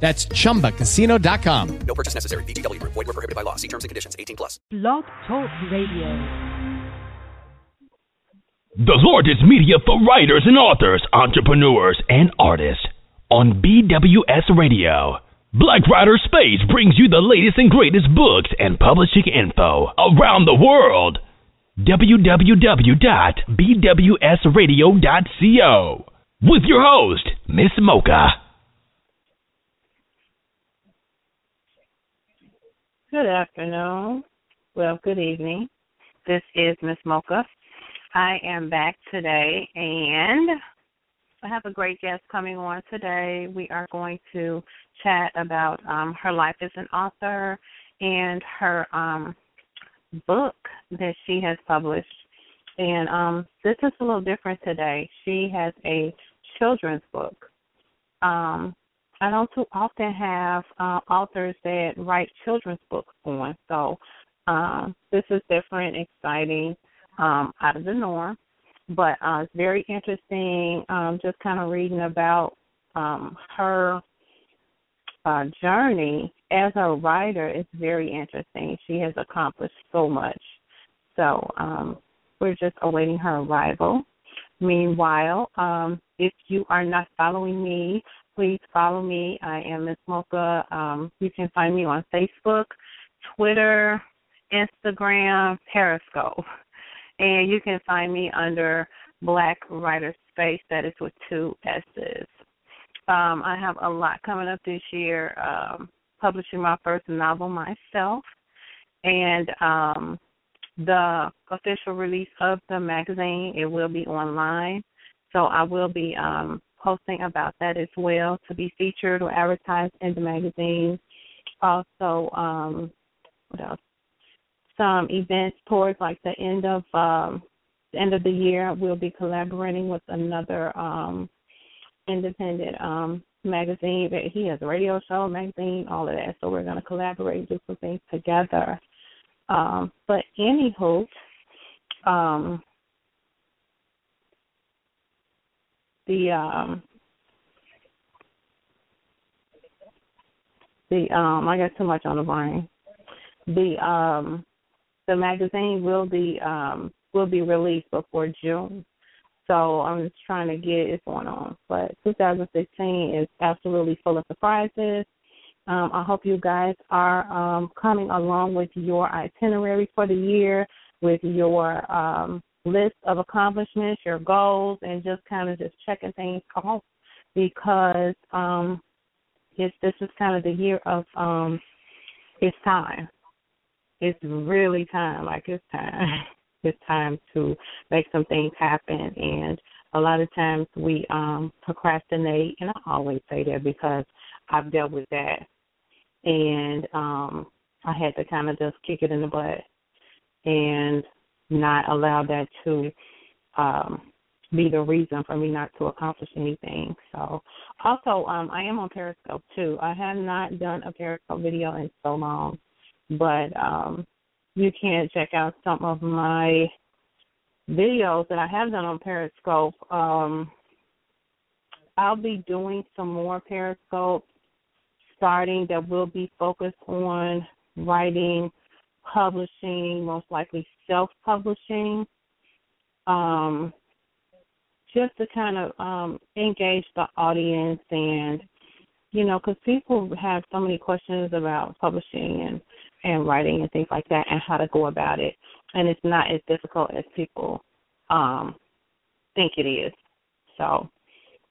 That's chumbacasino.com. No purchase necessary. VGW Group. Void were prohibited by law. See terms and conditions. 18 plus. Blog Talk Radio. The largest media for writers and authors, entrepreneurs, and artists on BWS Radio. Black Writer Space brings you the latest and greatest books and publishing info around the world. www.bwsradio.co with your host, Mz Mocha. Good afternoon. Well, good evening. This is Mz Mocha. I am back today and I have a great guest coming on today. We are going to chat about um, her life as an author and her um, book that she has published. And um, this is a little different today. She has a children's book. Um, I don't too often have uh, authors that write children's books on. So um, this is different, exciting, um, out of the norm. But uh, it's very interesting. Um, just kind of reading about um, her uh, journey as a writer is very interesting. She has accomplished so much. So um, we're just awaiting her arrival. Meanwhile, um, if you are not following me please follow me. I am Mz Mocha. Um, you can find me on Facebook, Twitter, Instagram, Periscope. And you can find me under Black Writer Space, that is with two S's. Um, I have a lot coming up this year, um, publishing my first novel myself, and um, the official release of the magazine, it will be online. So I will be um, posting about that as well to be featured or advertised in the magazine. Also, um, what else? Some events towards like the end of um, the end of the year. We'll be collaborating with another um, independent um, magazine. He has a radio show, magazine, all of that. So we're going to collaborate, do some things together. Um, but anywho, um, the um the um I got too much on the brain. The um the magazine will be um will be released before June. So I'm just trying to get it going on. But 2016 is absolutely full of surprises. Um, I hope you guys are um, coming along with your itinerary for the year, with your um, list of accomplishments, your goals, and just kind of just checking things off because um, it's this is kind of the year of um, it's time. It's really time. Like it's time. it's time to make some things happen, and a lot of times we um, procrastinate, and I always say that because I've dealt with that, and um, I had to kind of just kick it in the butt and not allow that to um, be the reason for me not to accomplish anything. So, also, um, I am on Periscope too. I have not done a Periscope video in so long, but um, you can check out some of my videos that I have done on Periscope. Um, I'll be doing some more Periscope starting that will be focused on writing publishing, most likely self publishing, um, just to kind of um, engage the audience and you know, because people have so many questions about publishing and and writing and things like that, and how to go about it, and it's not as difficult as people um, think it is. So,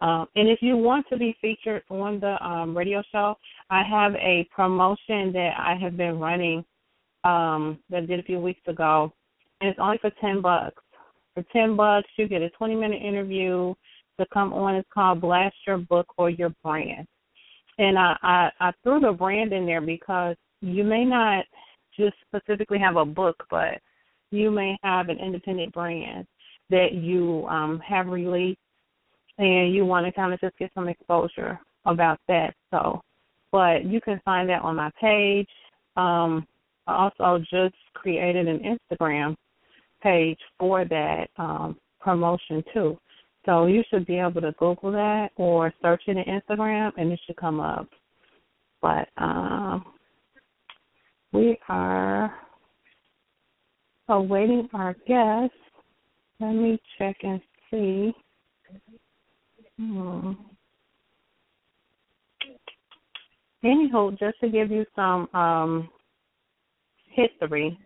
um, and if you want to be featured on the um, radio show, I have a promotion that I have been running um, that I did a few weeks ago, and it's only for ten bucks. For ten bucks, you get a twenty minute interview to come on. It's called Blast Your Book or Your Brand, and I, I I threw the brand in there because you may not just specifically have a book, but you may have an independent brand that you um, have released and you want to kind of just get some exposure about that. So, but you can find that on my page. Um, I also just created an Instagram page for that um, promotion too. So you should be able to Google that or search it in Instagram and it should come up. But um, we are awaiting our guests. Let me check and see. Hmm. Anywho, just to give you some um, history,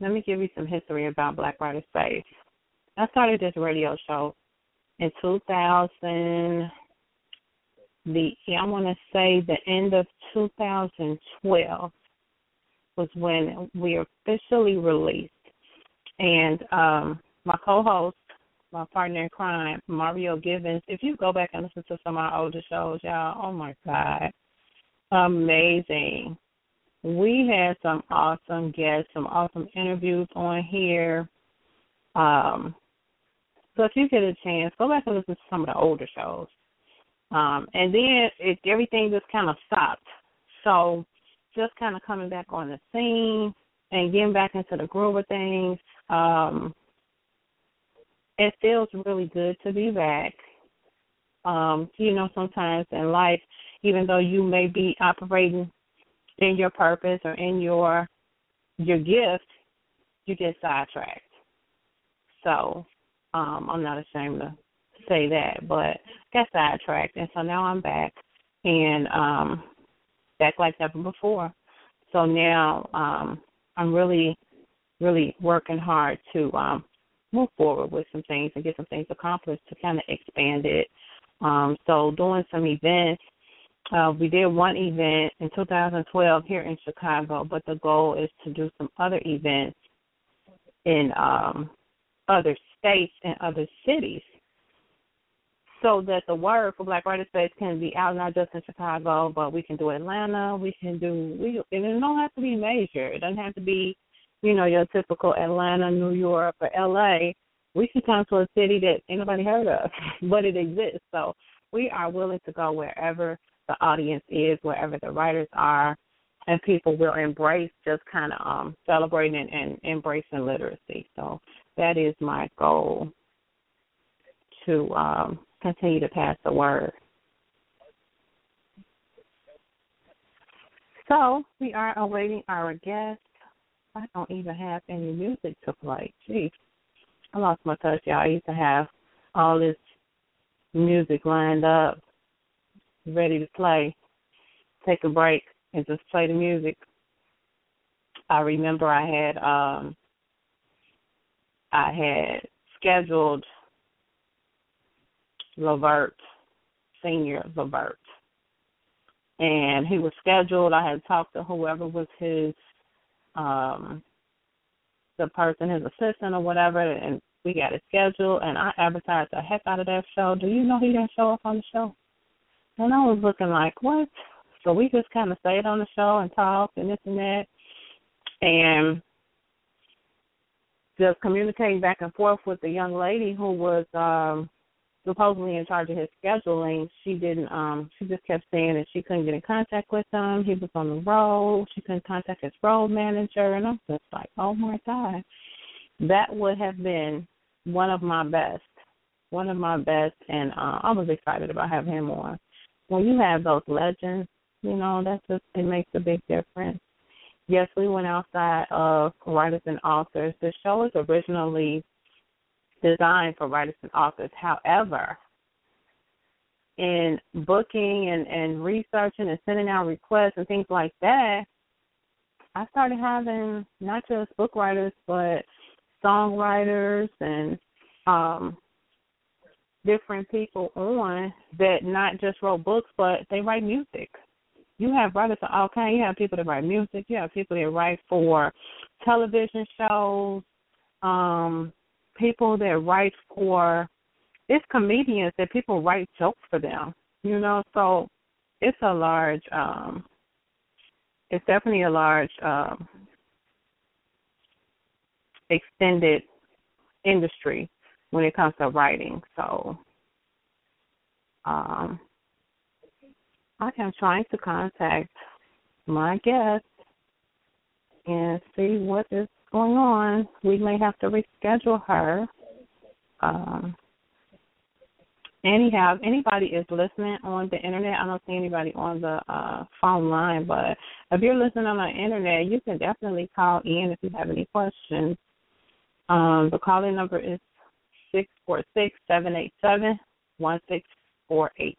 let me give you some history about Black Writer Space. I started this radio show in 2000. The I want to say the end of 2012 was when we officially released, and um, my co-host, my partner in crime, Mario Givens. If you go back and listen to some of our older shows, y'all, oh my God, amazing. We had some awesome guests, some awesome interviews on here. Um, so if you get a chance, go back and listen to some of the older shows. Um, and then it, everything just kind of stopped. So just kind of coming back on the scene and getting back into the groove of things. Um, it feels really good to be back. Um, you know, sometimes in life, even though you may be operating in your purpose or in your your gift, you get sidetracked. So um, I'm not ashamed to say that, but got sidetracked, and so now I'm back and um, back like never before. So now um, I'm really, really working hard to um, move forward with some things and get some things accomplished to kind of expand it. Um, so doing some events. Uh, we did one event in 2012 here in Chicago, but the goal is to do some other events in um, other states and other cities so that the word for Black Writer Space can be out not just in Chicago, but we can do Atlanta, we can do we and it don't have to be major. It doesn't have to be, you know, your typical Atlanta, New York or LA. We can come to a city that anybody heard of, but it exists. So we are willing to go wherever the audience is, wherever the writers are, and people will embrace just kind of um celebrating and, and embracing literacy. So that is my goal to um, continue to pass the word. So we are awaiting our guest. I don't even have any music to play. Gee, I lost my touch, y'all. I used to have all this music lined up, ready to play. Take a break and just play the music. I remember I had um I had scheduled Levert, Senior Levert. And he was scheduled. I had talked to whoever was his um the person, his assistant or whatever, and we got it scheduled and I advertised the heck out of that show. Do you know he didn't show up on the show? And I was looking like, What? So we just kinda stayed on the show and talked and this and that and just communicating back and forth with the young lady who was um supposedly in charge of his scheduling, she didn't um she just kept saying that she couldn't get in contact with him. He was on the road, she couldn't contact his road manager and I'm just like, Oh my God. That would have been one of my best. One of my best and uh I was excited about having him on. When you have those legends, you know, that's just it makes a big difference. Yes, we went outside of writers and authors. The show was originally designed for writers and authors. However, in booking and, and researching and sending out requests and things like that, I started having not just book writers but songwriters and um different people on that not just wrote books but they write music. You have writers of all kinds. You have people that write music. You have people that write for television shows, um, people that write for it's comedians that people write jokes for them. You know, so it's a large um it's definitely a large um, extended industry when it comes to writing. So um, I am trying to contact my guest and see what is going on. We may have to reschedule her. Um, anyhow, if anybody is listening on the internet, I don't see anybody on the uh, phone line, but if you're listening on the internet, you can definitely call in if you have any questions. Um, the calling number is six four six seven eight seven one six four eight.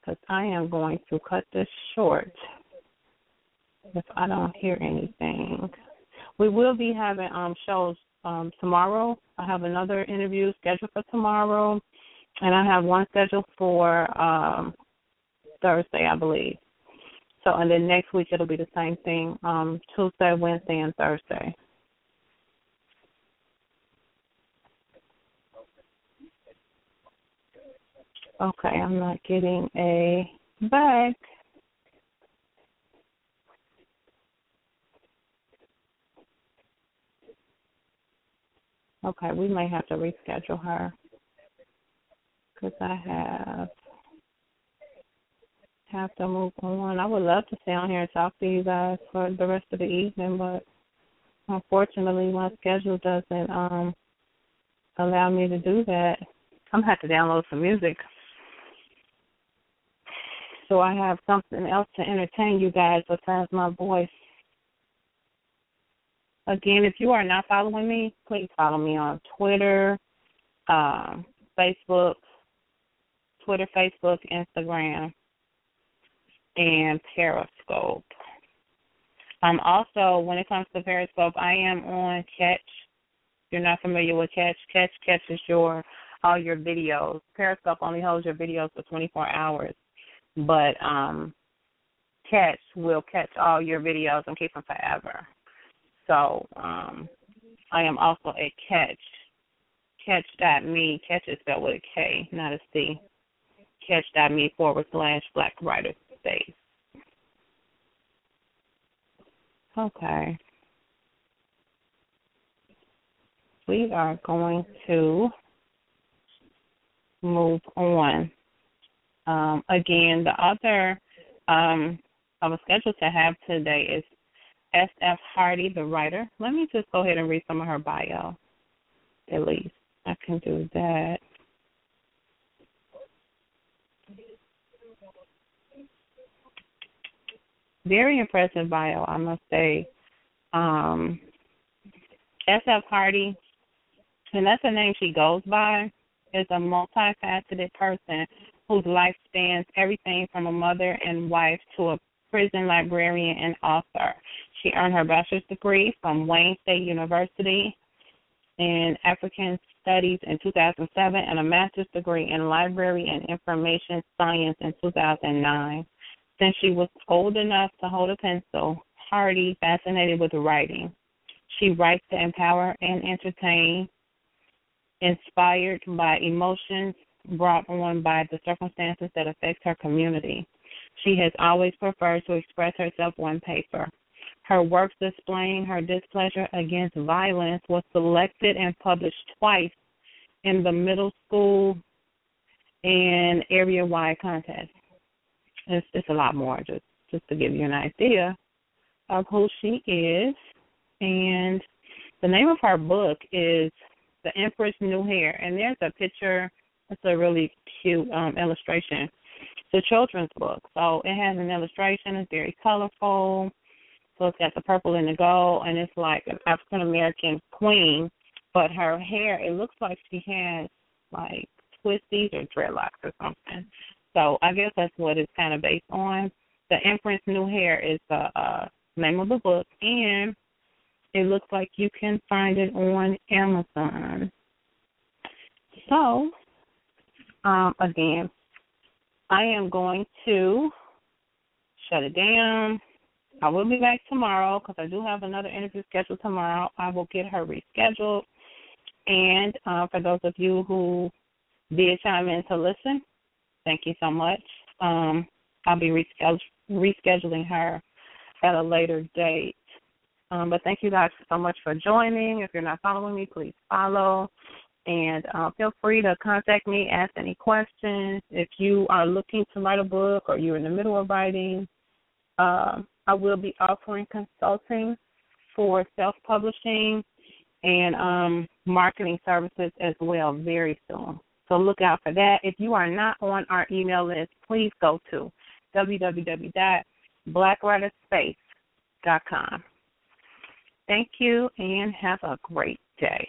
Because I am going to cut this short if I don't hear anything. We will be having um shows um tomorrow. I have another interview scheduled for tomorrow and I have one scheduled for um Thursday, I believe. So and then next week it'll be the same thing, um Tuesday, Wednesday and Thursday. Okay, I'm not getting a back. Okay, we may have to reschedule her because I have have to move on. I would love to stay on here and talk to you guys for the rest of the evening, but unfortunately, my schedule doesn't um allow me to do that. I'm gonna have to download some music so I have something else to entertain you guys besides my voice. Again, if you are not following me, please follow me on Twitter, um, Facebook, Twitter, Facebook, Instagram, and Periscope. Um, also, when it comes to Periscope, I am on Katch. If you're not familiar with Katch, Katch catches your all your videos. Periscope only holds your videos for 24 hours but um Katch will catch all your videos and keep them forever. So um I am also a Katch. Katch dot me. Katch is spelled with a K, not a C. Katch dot me forward slash Black Writer Space. Okay. We are going to move on. Um, again, the author um, I was scheduled to have today is S.F. Hardy, the writer. Let me just go ahead and read some of her bio, at least. I can do that. Very impressive bio, I must say. Um, S.F. Hardy, and that's the name she goes by, is a multifaceted person whose life spans everything from a mother and wife to a prison librarian and author. She earned her bachelor's degree from Wayne State University in African Studies in 2007 and a master's degree in library and information science in 2009. Since she was old enough to hold a pencil, Hardy fascinated with writing. She writes to empower and entertain, inspired by emotions brought on by the circumstances that affect her community. She has always preferred to express herself on paper. Her work displaying her displeasure against violence was selected and published twice in the middle school and area wide contest. It's, it's a lot more, just just to give you an idea of who she is. And the name of her book is The Empress New Hair. And there's a picture it's a really cute um, illustration. It's a children's book, so it has an illustration. It's very colorful. So it's got the purple and the gold, and it's like an African American queen, but her hair it looks like she has like twisties or dreadlocks or something. So I guess that's what it's kind of based on. The Empress New Hair is the uh, name of the book, and it looks like you can find it on Amazon. So um, again, I am going to shut it down. I will be back tomorrow because I do have another interview scheduled tomorrow. I will get her rescheduled. And uh, for those of you who did chime in to listen, thank you so much. Um, I'll be rescheduling her at a later date. Um, but thank you guys so much for joining. If you're not following me, please follow. And uh, feel free to contact me, ask any questions. If you are looking to write a book or you're in the middle of writing, uh, I will be offering consulting for self publishing and um, marketing services as well very soon. So look out for that. If you are not on our email list, please go to www.blackwriterspace.com. Thank you and have a great day.